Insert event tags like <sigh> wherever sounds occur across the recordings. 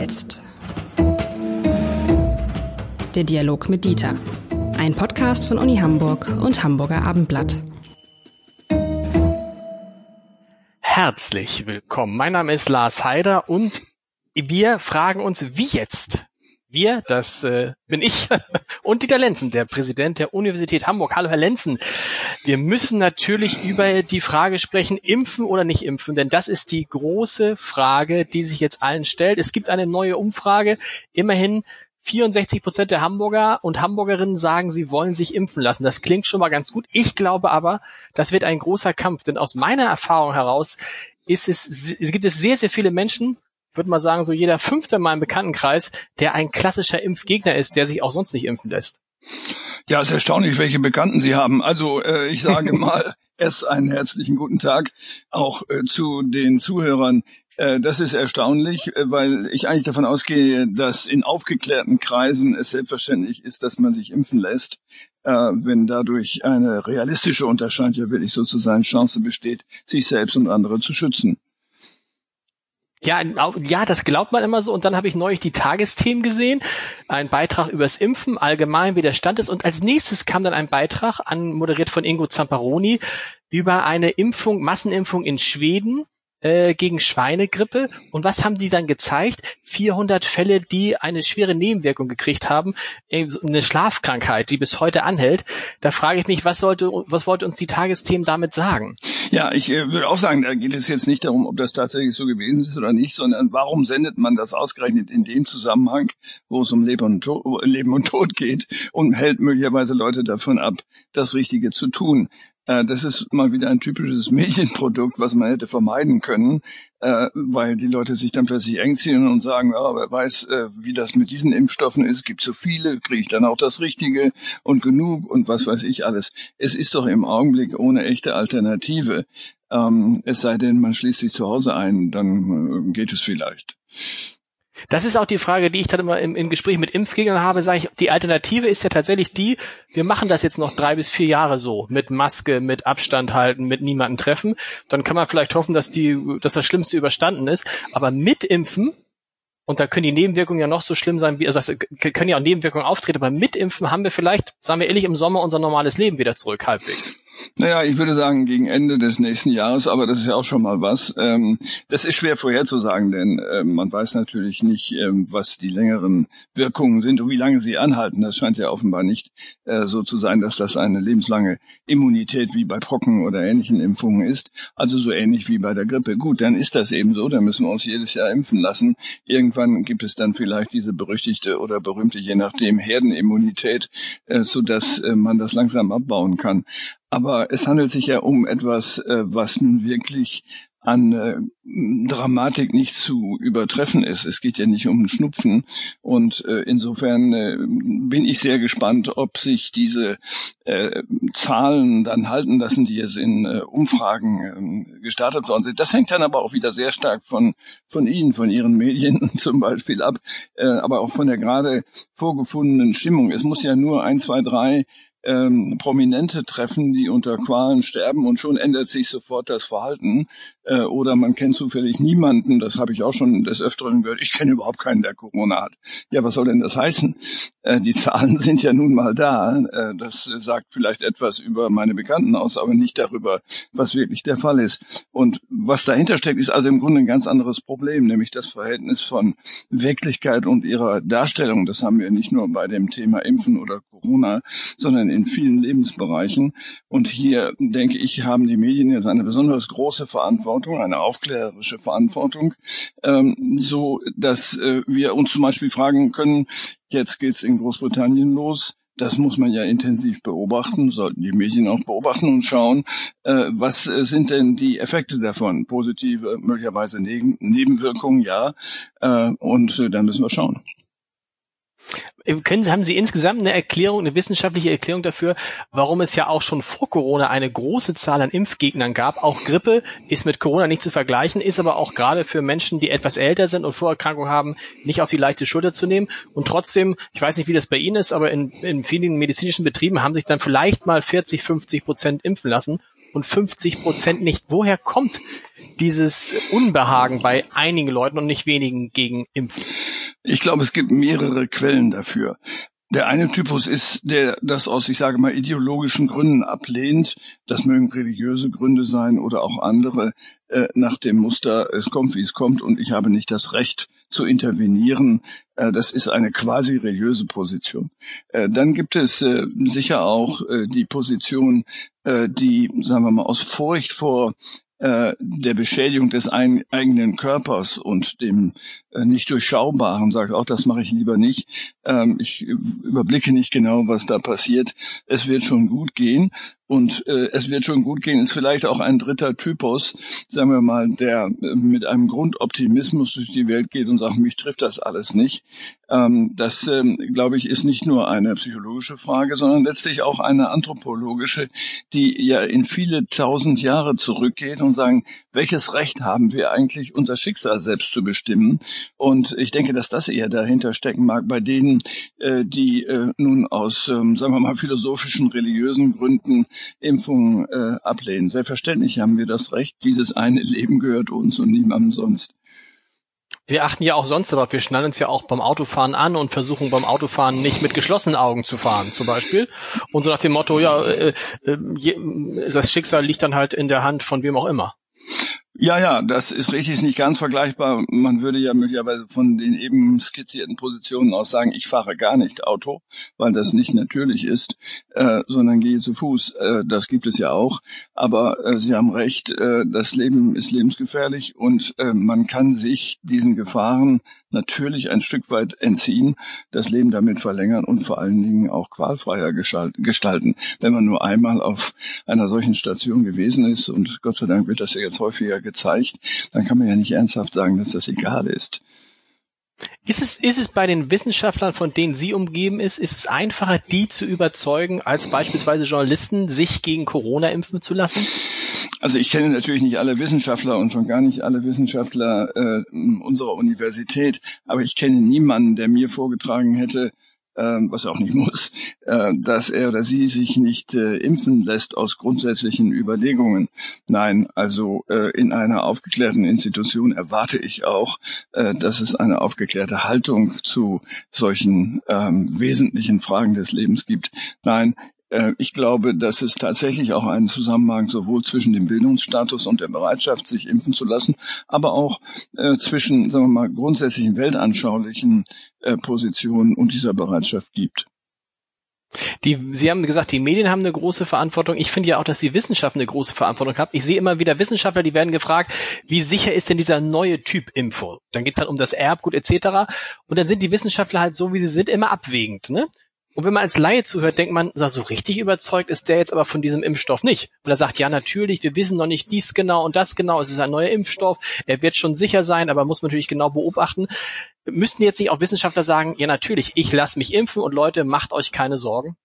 jetzt? Der Dialog mit Dieter. Ein Podcast von Uni Hamburg und Hamburger Abendblatt. Herzlich willkommen. Mein Name ist Lars Heider und wir fragen uns, wie jetzt? Wir, das äh, bin ich <laughs> und Dieter Lenzen, der Präsident der Universität Hamburg. Hallo, Herr Lenzen. Wir müssen natürlich über die Frage sprechen, impfen oder nicht impfen, denn das ist die große Frage, die sich jetzt allen stellt. Es gibt eine neue Umfrage. Immerhin 64 Prozent der Hamburger und Hamburgerinnen sagen, sie wollen sich impfen lassen. Das klingt schon mal ganz gut. Ich glaube aber, das wird ein großer Kampf, denn aus meiner Erfahrung heraus ist es, es gibt es sehr, sehr viele Menschen, würde mal sagen, so jeder fünfte in meinem Bekanntenkreis, der ein klassischer Impfgegner ist, der sich auch sonst nicht impfen lässt. Ja, es ist erstaunlich, welche Bekannten Sie haben. Also äh, ich sage <laughs> mal erst einen herzlichen guten Tag auch äh, zu den Zuhörern. Äh, das ist erstaunlich, äh, weil ich eigentlich davon ausgehe, dass in aufgeklärten Kreisen es selbstverständlich ist, dass man sich impfen lässt, äh, wenn dadurch eine realistische und das scheint ja wirklich so zu sein, Chance besteht, sich selbst und andere zu schützen. Ja, ja, das glaubt man immer so. Und dann habe ich neulich die Tagesthemen gesehen, ein Beitrag übers Impfen, allgemein, wie der Stand ist. Und als nächstes kam dann ein Beitrag, anmoderiert von Ingo Zamparoni, über eine Impfung, Massenimpfung in Schweden äh, gegen Schweinegrippe. Und was haben die dann gezeigt? 400 Fälle, die eine schwere Nebenwirkung gekriegt haben, eine Schlafkrankheit, die bis heute anhält. Da frage ich mich, was sollte, was wollte uns die Tagesthemen damit sagen? Ja, ich äh, würde auch sagen, da geht es jetzt nicht darum, ob das tatsächlich so gewesen ist oder nicht, sondern warum sendet man das ausgerechnet in dem Zusammenhang, wo es um Leben und, Tod, Leben und Tod geht und hält möglicherweise Leute davon ab, das Richtige zu tun. Äh, das ist mal wieder ein typisches <laughs> Medienprodukt, was man hätte vermeiden können, äh, weil die Leute sich dann plötzlich eng ziehen und sagen, ja, wer weiß, äh, wie das mit diesen Impfstoffen ist, gibt so viele, kriege ich dann auch das Richtige und genug und was weiß ich alles. Es ist doch im Augenblick ohne echte Alternative. Ähm, es sei denn, man schließt sich zu Hause ein, dann geht es vielleicht. Das ist auch die Frage, die ich dann immer im, im Gespräch mit Impfgegnern habe, sage ich, die Alternative ist ja tatsächlich die, wir machen das jetzt noch drei bis vier Jahre so, mit Maske, mit Abstand halten, mit niemanden treffen. Dann kann man vielleicht hoffen, dass die, dass das Schlimmste überstanden ist. Aber mit Impfen, und da können die Nebenwirkungen ja noch so schlimm sein, wie, also das können ja auch Nebenwirkungen auftreten, aber mit Impfen haben wir vielleicht, sagen wir ehrlich, im Sommer unser normales Leben wieder zurück, halbwegs. Naja, ich würde sagen gegen Ende des nächsten Jahres, aber das ist ja auch schon mal was. Ähm, das ist schwer vorherzusagen, denn ähm, man weiß natürlich nicht, ähm, was die längeren Wirkungen sind und wie lange sie anhalten. Das scheint ja offenbar nicht äh, so zu sein, dass das eine lebenslange Immunität wie bei Pocken oder ähnlichen Impfungen ist. Also so ähnlich wie bei der Grippe. Gut, dann ist das eben so, dann müssen wir uns jedes Jahr impfen lassen. Irgendwann gibt es dann vielleicht diese berüchtigte oder berühmte, je nachdem, Herdenimmunität, äh, sodass äh, man das langsam abbauen kann. Aber es handelt sich ja um etwas, äh, was nun wirklich an äh, Dramatik nicht zu übertreffen ist. Es geht ja nicht um Schnupfen und äh, insofern äh, bin ich sehr gespannt, ob sich diese äh, Zahlen dann halten lassen, die jetzt in äh, Umfragen äh, gestartet worden sind. Das hängt dann aber auch wieder sehr stark von von Ihnen, von Ihren Medien <laughs> zum Beispiel ab, äh, aber auch von der gerade vorgefundenen Stimmung. Es muss ja nur ein, zwei, drei ähm, Prominente treffen, die unter Qualen sterben und schon ändert sich sofort das Verhalten. Äh, oder man kennt zufällig niemanden, das habe ich auch schon des Öfteren gehört, ich kenne überhaupt keinen, der Corona hat. Ja, was soll denn das heißen? Äh, die Zahlen <laughs> sind ja nun mal da. Äh, das sagt vielleicht etwas über meine Bekannten aus, aber nicht darüber, was wirklich der Fall ist. Und was dahinter steckt, ist also im Grunde ein ganz anderes Problem, nämlich das Verhältnis von Wirklichkeit und ihrer Darstellung. Das haben wir nicht nur bei dem Thema Impfen oder Corona, sondern in vielen Lebensbereichen. Und hier, denke ich, haben die Medien jetzt eine besonders große Verantwortung, eine aufklärerische Verantwortung, ähm, so dass äh, wir uns zum Beispiel fragen können, jetzt geht's in Großbritannien los, das muss man ja intensiv beobachten, sollten die Medien auch beobachten und schauen, äh, was äh, sind denn die Effekte davon? Positive, möglicherweise Nebenwirkungen, ja. Äh, und äh, dann müssen wir schauen. Können, haben Sie insgesamt eine Erklärung, eine wissenschaftliche Erklärung dafür, warum es ja auch schon vor Corona eine große Zahl an Impfgegnern gab? Auch Grippe ist mit Corona nicht zu vergleichen, ist aber auch gerade für Menschen, die etwas älter sind und Vorerkrankungen haben, nicht auf die leichte Schulter zu nehmen. Und trotzdem, ich weiß nicht, wie das bei Ihnen ist, aber in, in vielen medizinischen Betrieben haben sich dann vielleicht mal 40, 50 Prozent impfen lassen und 50 Prozent nicht. Woher kommt dieses Unbehagen bei einigen Leuten und nicht wenigen gegen Impfen? Ich glaube, es gibt mehrere Quellen dafür. Der eine Typus ist, der das aus, ich sage mal, ideologischen Gründen ablehnt. Das mögen religiöse Gründe sein oder auch andere, äh, nach dem Muster, es kommt, wie es kommt und ich habe nicht das Recht zu intervenieren. Äh, das ist eine quasi religiöse Position. Äh, dann gibt es äh, sicher auch die Position, die, sagen wir mal, aus Furcht vor äh, der Beschädigung des ein, eigenen Körpers und dem äh, nicht durchschaubaren sagt, auch das mache ich lieber nicht. Ähm, ich überblicke nicht genau, was da passiert. Es wird schon gut gehen. Und äh, es wird schon gut gehen, ist vielleicht auch ein dritter Typus, sagen wir mal, der äh, mit einem Grundoptimismus durch die Welt geht und sagt, mich trifft das alles nicht. Ähm, das, ähm, glaube ich, ist nicht nur eine psychologische Frage, sondern letztlich auch eine anthropologische, die ja in viele tausend Jahre zurückgeht und sagen, welches Recht haben wir eigentlich, unser Schicksal selbst zu bestimmen? Und ich denke, dass das eher dahinter stecken mag bei denen, äh, die äh, nun aus, ähm, sagen wir mal, philosophischen, religiösen Gründen Impfungen äh, ablehnen. Selbstverständlich haben wir das Recht. Dieses eine Leben gehört uns und niemandem sonst. Wir achten ja auch sonst darauf. Wir schnallen uns ja auch beim Autofahren an und versuchen beim Autofahren nicht mit geschlossenen Augen zu fahren, zum Beispiel. Und so nach dem Motto, ja, äh, äh, das Schicksal liegt dann halt in der Hand von wem auch immer. Ja, ja, das ist richtig, ist nicht ganz vergleichbar. Man würde ja möglicherweise von den eben skizzierten Positionen aus sagen, ich fahre gar nicht Auto, weil das nicht natürlich ist, äh, sondern gehe zu Fuß. Äh, das gibt es ja auch. Aber äh, Sie haben recht, äh, das Leben ist lebensgefährlich und äh, man kann sich diesen Gefahren natürlich ein Stück weit entziehen, das Leben damit verlängern und vor allen Dingen auch qualfreier gestalten. Wenn man nur einmal auf einer solchen Station gewesen ist, und Gott sei Dank wird das ja jetzt häufiger gezeigt, dann kann man ja nicht ernsthaft sagen, dass das egal ist. Ist es, ist es bei den Wissenschaftlern, von denen Sie umgeben ist, ist es einfacher, die zu überzeugen, als beispielsweise Journalisten, sich gegen Corona impfen zu lassen? Also ich kenne natürlich nicht alle Wissenschaftler und schon gar nicht alle Wissenschaftler äh, unserer Universität, aber ich kenne niemanden, der mir vorgetragen hätte, ähm, was er auch nicht <laughs> muss, äh, dass er oder sie sich nicht äh, impfen lässt aus grundsätzlichen Überlegungen. Nein, also äh, in einer aufgeklärten Institution erwarte ich auch, dass es eine aufgeklärte Haltung zu solchen ähm, wesentlichen Fragen des Lebens gibt. Nein, ich glaube, dass es tatsächlich auch einen Zusammenhang sowohl zwischen dem Bildungsstatus und der Bereitschaft, sich impfen zu lassen, aber auch äh, zwischen, sagen wir mal, grundsätzlichen weltanschaulichen äh, Positionen und dieser Bereitschaft gibt. Die, Sie haben gesagt, die Medien haben eine große Verantwortung. Ich finde ja auch, dass die Wissenschaft eine große Verantwortung hat. Ich sehe immer wieder Wissenschaftler, die werden gefragt, wie sicher ist denn dieser neue Typ Info? Dann geht es dann um das Erbgut etc. Und dann sind die Wissenschaftler halt so, wie sie sind, immer abwägend. Ne? Und wenn man als Laie zuhört, denkt man, so richtig überzeugt ist der jetzt aber von diesem Impfstoff nicht. Weil er sagt, ja natürlich, wir wissen noch nicht dies genau und das genau, es ist ein neuer Impfstoff, er wird schon sicher sein, aber muss man natürlich genau beobachten. Müssten jetzt nicht auch Wissenschaftler sagen, ja natürlich, ich lasse mich impfen und Leute, macht euch keine Sorgen?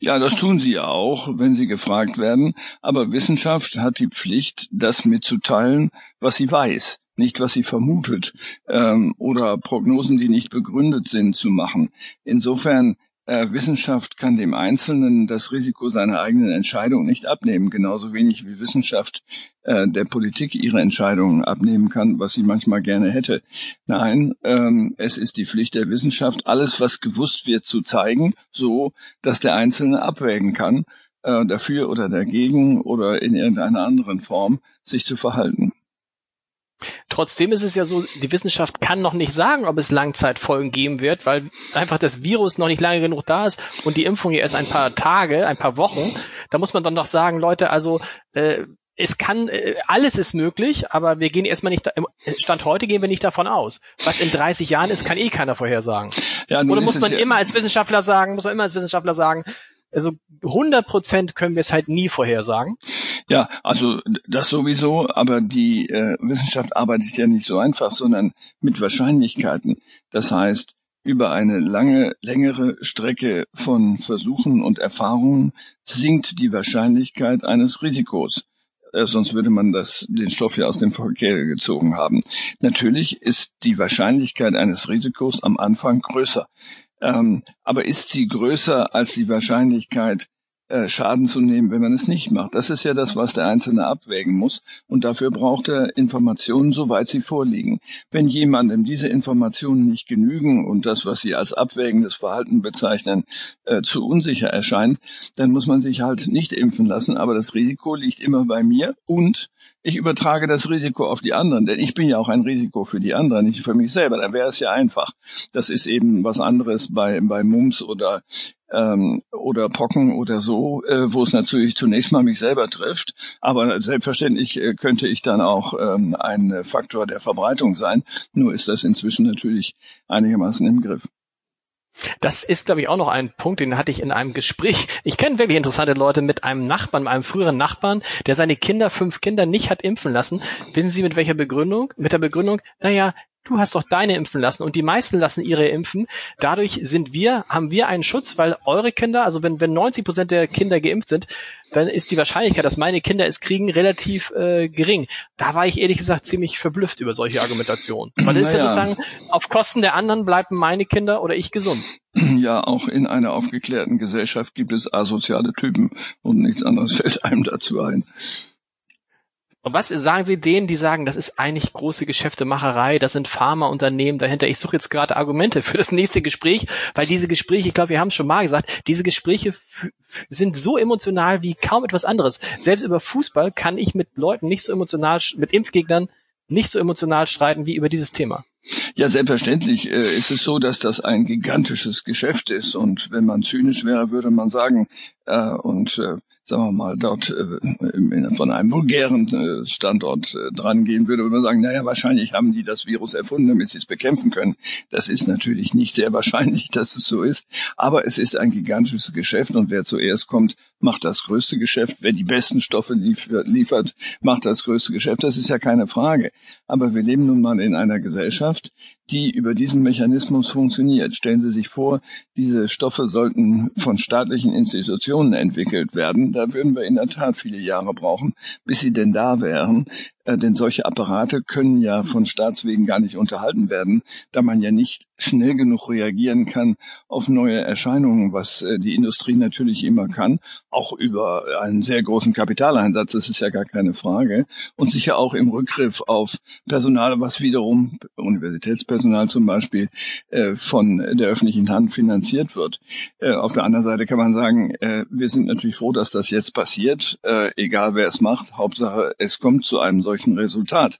Ja, das tun sie ja auch, wenn sie gefragt werden. Aber Wissenschaft hat die Pflicht, das mitzuteilen, was sie weiß nicht was sie vermutet ähm, oder Prognosen, die nicht begründet sind, zu machen. Insofern Wissenschaft kann dem Einzelnen das Risiko seiner eigenen Entscheidung nicht abnehmen, genauso wenig wie Wissenschaft äh, der Politik ihre Entscheidungen abnehmen kann, was sie manchmal gerne hätte. Nein, ähm, es ist die Pflicht der Wissenschaft, alles, was gewusst wird, zu zeigen, so dass der Einzelne abwägen kann, äh, dafür oder dagegen oder in irgendeiner anderen Form sich zu verhalten. Trotzdem ist es ja so, die Wissenschaft kann noch nicht sagen, ob es Langzeitfolgen geben wird, weil einfach das Virus noch nicht lange genug da ist und die Impfung ja erst ein paar Tage, ein paar Wochen. Da muss man dann doch sagen, Leute, also äh, es kann, äh, alles ist möglich, aber wir gehen erstmal nicht, Stand heute gehen wir nicht davon aus. Was in 30 Jahren ist, kann eh keiner vorhersagen. Ja, Oder muss man ja immer als Wissenschaftler sagen, muss man immer als Wissenschaftler sagen, also 100 Prozent können wir es halt nie vorhersagen. Ja, also das sowieso, aber die äh, Wissenschaft arbeitet ja nicht so einfach, sondern mit Wahrscheinlichkeiten. Das heißt, über eine lange, längere Strecke von Versuchen und Erfahrungen sinkt die Wahrscheinlichkeit eines Risikos. Äh, sonst würde man das, den Stoff ja aus dem Verkehr gezogen haben. Natürlich ist die Wahrscheinlichkeit eines Risikos am Anfang größer. Ähm, aber ist sie größer als die Wahrscheinlichkeit, Schaden zu nehmen, wenn man es nicht macht. Das ist ja das, was der Einzelne abwägen muss. Und dafür braucht er Informationen, soweit sie vorliegen. Wenn jemandem diese Informationen nicht genügen und das, was Sie als abwägendes Verhalten bezeichnen, äh, zu unsicher erscheint, dann muss man sich halt nicht impfen lassen. Aber das Risiko liegt immer bei mir und ich übertrage das Risiko auf die anderen, denn ich bin ja auch ein Risiko für die anderen, nicht für mich selber. Dann wäre es ja einfach. Das ist eben was anderes bei, bei Mumps oder ähm, oder Pocken oder so, äh, wo es natürlich zunächst mal mich selber trifft. Aber selbstverständlich äh, könnte ich dann auch ähm, ein Faktor der Verbreitung sein. Nur ist das inzwischen natürlich einigermaßen im Griff. Das ist, glaube ich, auch noch ein Punkt, den hatte ich in einem Gespräch. Ich kenne wirklich interessante Leute mit einem Nachbarn, mit einem früheren Nachbarn, der seine Kinder, fünf Kinder, nicht hat impfen lassen. Wissen Sie mit welcher Begründung? Mit der Begründung, naja, du hast doch deine impfen lassen und die meisten lassen ihre impfen. Dadurch sind wir, haben wir einen Schutz, weil eure Kinder, also wenn, wenn 90 Prozent der Kinder geimpft sind, dann ist die Wahrscheinlichkeit, dass meine Kinder es kriegen, relativ äh, gering. Da war ich ehrlich gesagt ziemlich verblüfft über solche Argumentationen. Weil das ist ja sozusagen, auf Kosten der anderen bleiben meine Kinder oder ich gesund. Ja, auch in einer aufgeklärten Gesellschaft gibt es asoziale Typen und nichts anderes fällt einem dazu ein. Und was sagen Sie denen, die sagen, das ist eigentlich große Geschäftemacherei, das sind Pharmaunternehmen dahinter. Ich suche jetzt gerade Argumente für das nächste Gespräch, weil diese Gespräche, ich glaube, wir haben es schon mal gesagt, diese Gespräche sind so emotional wie kaum etwas anderes. Selbst über Fußball kann ich mit Leuten nicht so emotional, mit Impfgegnern nicht so emotional streiten wie über dieses Thema. Ja, selbstverständlich äh, ist es so, dass das ein gigantisches Geschäft ist. Und wenn man zynisch wäre, würde man sagen, äh, und äh, sagen wir mal, dort äh, von einem vulgären äh, Standort äh, dran gehen würde, würde man sagen, naja, wahrscheinlich haben die das Virus erfunden, damit sie es bekämpfen können. Das ist natürlich nicht sehr wahrscheinlich, <laughs> dass es so ist, aber es ist ein gigantisches Geschäft und wer zuerst kommt, macht das größte Geschäft. Wer die besten Stoffe liefert, macht das größte Geschäft. Das ist ja keine Frage. Aber wir leben nun mal in einer Gesellschaft, die über diesen Mechanismus funktioniert. Stellen Sie sich vor, diese Stoffe sollten von staatlichen Institutionen entwickelt werden. Da würden wir in der Tat viele Jahre brauchen, bis sie denn da wären. Äh, denn solche Apparate können ja von Staatswegen gar nicht unterhalten werden, da man ja nicht schnell genug reagieren kann auf neue Erscheinungen, was äh, die Industrie natürlich immer kann, auch über einen sehr großen Kapitaleinsatz, das ist ja gar keine Frage, und sicher auch im Rückgriff auf Personal, was wiederum, Universitätspersonal zum Beispiel, äh, von der öffentlichen Hand finanziert wird. Auf der anderen Seite kann man sagen, wir sind natürlich froh, dass das jetzt passiert, egal wer es macht, Hauptsache es kommt zu einem solchen Resultat.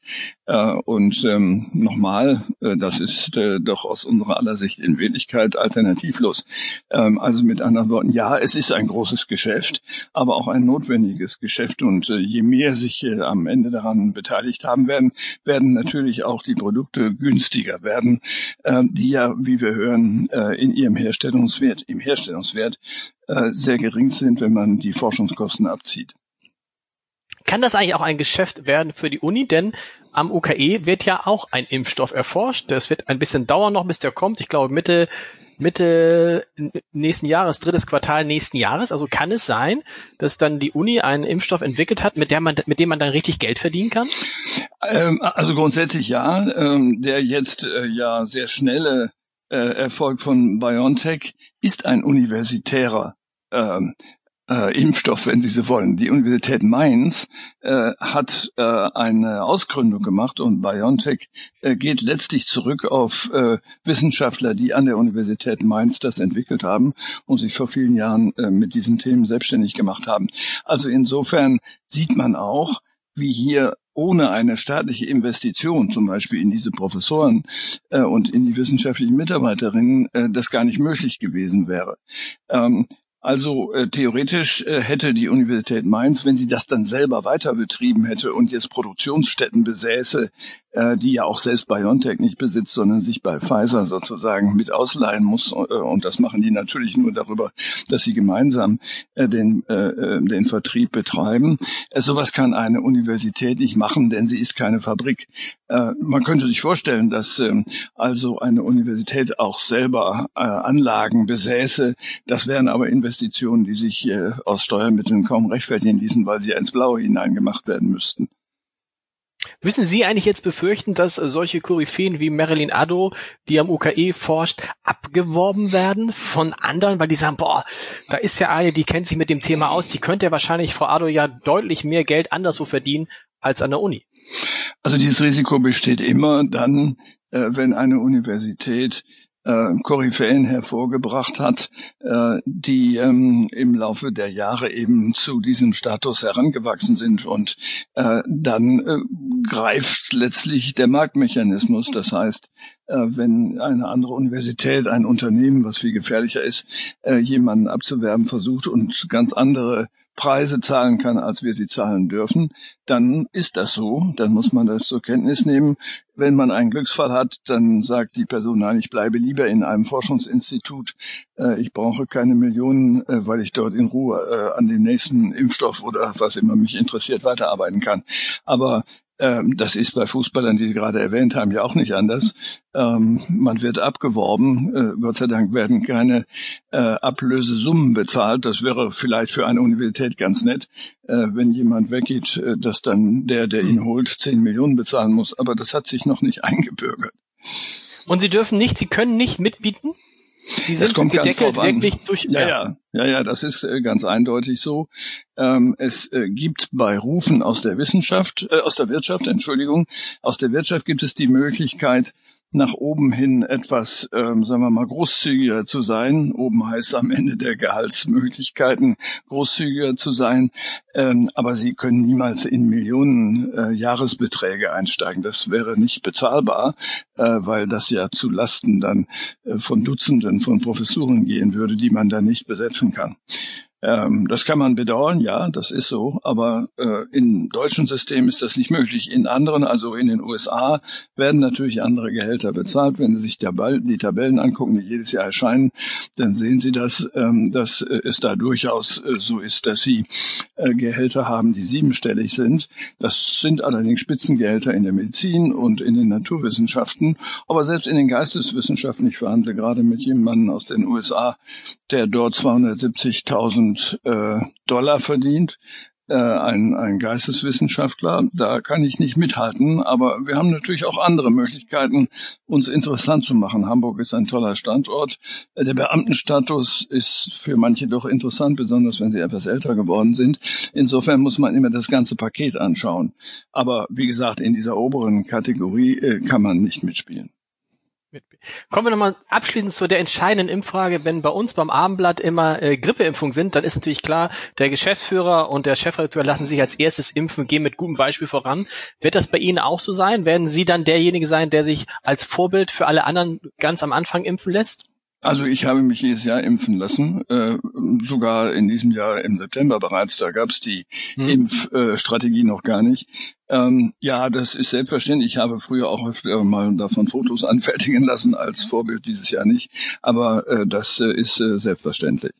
Äh, und ähm, nochmal, äh, das ist äh, doch aus unserer aller Sicht in Wirklichkeit alternativlos. Ähm, also mit anderen Worten, ja, es ist ein großes Geschäft, aber auch ein notwendiges Geschäft. Und äh, je mehr sich äh, am Ende daran beteiligt haben werden, werden natürlich auch die Produkte günstiger werden, äh, die ja, wie wir hören, äh, in ihrem Herstellungswert, im Herstellungswert äh, sehr gering sind, wenn man die Forschungskosten abzieht. Kann das eigentlich auch ein Geschäft werden für die Uni? Denn am UKE wird ja auch ein Impfstoff erforscht. Das wird ein bisschen dauern noch, bis der kommt. Ich glaube Mitte Mitte nächsten Jahres, drittes Quartal nächsten Jahres. Also kann es sein, dass dann die Uni einen Impfstoff entwickelt hat, mit, der man, mit dem man dann richtig Geld verdienen kann? Ähm, also grundsätzlich ja. Ähm, der jetzt äh, ja sehr schnelle äh, Erfolg von BioNTech ist ein universitärer ähm, äh, Impfstoff, wenn Sie so wollen. Die Universität Mainz äh, hat äh, eine Ausgründung gemacht und BioNTech äh, geht letztlich zurück auf äh, Wissenschaftler, die an der Universität Mainz das entwickelt haben und sich vor vielen Jahren äh, mit diesen Themen selbstständig gemacht haben. Also insofern sieht man auch, wie hier ohne eine staatliche Investition, zum Beispiel in diese Professoren äh, und in die wissenschaftlichen Mitarbeiterinnen, äh, das gar nicht möglich gewesen wäre. Ähm, also äh, theoretisch äh, hätte die Universität Mainz, wenn sie das dann selber weiter betrieben hätte und jetzt Produktionsstätten besäße, äh, die ja auch selbst BioNTech nicht besitzt, sondern sich bei Pfizer sozusagen mit ausleihen muss. Äh, und das machen die natürlich nur darüber, dass sie gemeinsam äh, den, den Vertrieb betreiben. Sowas kann eine Universität nicht machen, denn sie ist keine Fabrik. Man könnte sich vorstellen, dass äh, also eine Universität auch selber Anlagen besäße. Das wären aber Investitionen, die sich aus Steuermitteln kaum rechtfertigen ließen, weil sie ins Blaue hineingemacht werden müssten. Müssen Sie eigentlich jetzt befürchten, dass solche Koryphäen wie Marilyn Addo, die am UKE forscht, abgeworben werden von anderen, weil die sagen, boah, da ist ja eine, die kennt sich mit dem Thema aus, die könnte ja wahrscheinlich Frau Addo ja deutlich mehr Geld anderswo verdienen als an der Uni. Also dieses Risiko besteht immer dann, äh, wenn eine Universität äh, Koryphäen hervorgebracht hat, äh, die ähm, im Laufe der Jahre eben zu diesem Status herangewachsen sind. Und äh, dann äh, greift letztlich der Marktmechanismus. Das heißt, wenn eine andere Universität, ein Unternehmen, was viel gefährlicher ist, äh, jemanden abzuwerben versucht und ganz andere Preise zahlen kann, als wir sie zahlen dürfen, dann ist das so. Dann muss man das zur Kenntnis nehmen. Wenn man einen Glücksfall hat, dann sagt die Person, nein, ich bleibe lieber in einem Forschungsinstitut. Äh, ich brauche keine Millionen, äh, weil ich dort in Ruhe äh, an dem nächsten Impfstoff oder was immer mich interessiert weiterarbeiten kann. Aber das ist bei Fußballern, die Sie gerade erwähnt haben, ja auch nicht anders. Ähm, man wird abgeworben. Äh, Gott sei Dank werden keine äh, Ablösesummen bezahlt. Das wäre vielleicht für eine Universität ganz nett, äh, wenn jemand weggeht, dass dann der, der ihn holt, zehn Millionen bezahlen muss. Aber das hat sich noch nicht <laughs> eingebürgert. Und Sie dürfen nicht, Sie können nicht mitbieten? Sie sind gedeckelt wirklich durch. Ja, ja, ja, ja, das ist äh, ganz eindeutig so. Ähm, es äh, gibt bei Rufen aus der Wissenschaft, äh, aus der Wirtschaft, Entschuldigung, aus der Wirtschaft gibt es die Möglichkeit, nach oben hin etwas, ähm, sagen wir mal, großzügiger zu sein. Oben heißt am Ende der Gehaltsmöglichkeiten großzügiger zu sein. Ähm, aber sie können niemals in Millionen äh, Jahresbeträge einsteigen. Das wäre nicht bezahlbar, äh, weil das ja zu Lasten dann äh, von Dutzenden von Professuren gehen würde, die man dann nicht besetzen kann. Ähm, das kann man bedauern, ja, das ist so, aber äh, im deutschen System ist das nicht möglich. In anderen, also in den USA, werden natürlich andere Gehälter bezahlt. Wenn Sie sich die Tabellen angucken, die jedes Jahr erscheinen, dann sehen Sie, dass, ähm, dass es da durchaus äh, so ist, dass Sie äh, Gehälter haben, die siebenstellig sind. Das sind allerdings Spitzengehälter in der Medizin und in den Naturwissenschaften, aber selbst in den Geisteswissenschaften. Ich verhandle gerade mit jemandem aus den USA, der dort 270.000 1000 äh, Dollar verdient, äh, ein, ein Geisteswissenschaftler. Da kann ich nicht mithalten, aber wir haben natürlich auch andere Möglichkeiten, uns interessant zu machen. Hamburg ist ein toller Standort. Der Beamtenstatus ist für manche doch interessant, besonders wenn sie etwas älter geworden sind. Insofern muss man immer das ganze Paket anschauen. Aber wie gesagt, in dieser oberen Kategorie äh, kann man nicht mitspielen. Kommen wir nochmal abschließend zu der entscheidenden Impfrage. Wenn bei uns beim Abendblatt immer äh, Grippeimpfungen sind, dann ist natürlich klar, der Geschäftsführer und der Chefredakteur lassen sich als erstes impfen, gehen mit gutem Beispiel voran. Wird das bei Ihnen auch so sein? Werden Sie dann derjenige sein, der sich als Vorbild für alle anderen ganz am Anfang impfen lässt? Also ich habe mich jedes Jahr impfen lassen, äh, sogar in diesem Jahr im September bereits. Da gab es die hm. Impfstrategie äh, noch gar nicht. Ähm, ja, das ist selbstverständlich. Ich habe früher auch öfter mal davon Fotos <laughs> anfertigen lassen, als Vorbild dieses Jahr nicht. Aber äh, das äh, ist äh, selbstverständlich.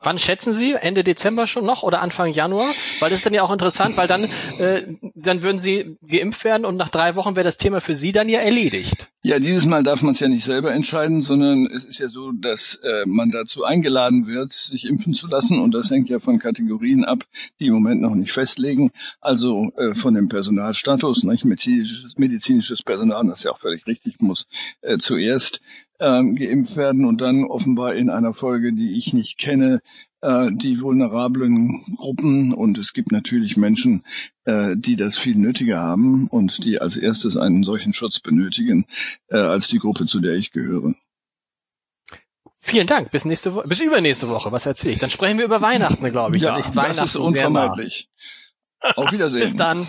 Wann schätzen Sie? Ende Dezember schon noch oder Anfang Januar? Weil das ist dann ja auch interessant, weil dann, äh, dann würden Sie geimpft werden und nach drei Wochen wäre das Thema für Sie dann ja erledigt. Ja, dieses Mal darf man es ja nicht selber entscheiden, sondern es ist ja so, dass äh, man dazu eingeladen wird, sich impfen zu lassen und das hängt ja von Kategorien ab, die im Moment noch nicht festlegen. Also äh, von dem Personalstatus, nicht? Medizinisches, medizinisches Personal, das ja auch völlig richtig, muss äh, zuerst ähm, geimpft werden und dann offenbar in einer Folge, die ich nicht kenne, äh, die vulnerablen Gruppen und es gibt natürlich Menschen, äh, die das viel nötiger haben und die als erstes einen solchen Schutz benötigen äh, als die Gruppe, zu der ich gehöre. Vielen Dank. Bis nächste Woche, bis übernächste Woche. Was erzähle ich? Dann sprechen wir über Weihnachten, glaube ich. Ja, dann ist Weihnachten das ist unvermeidlich. Auf Wiedersehen. bis dann.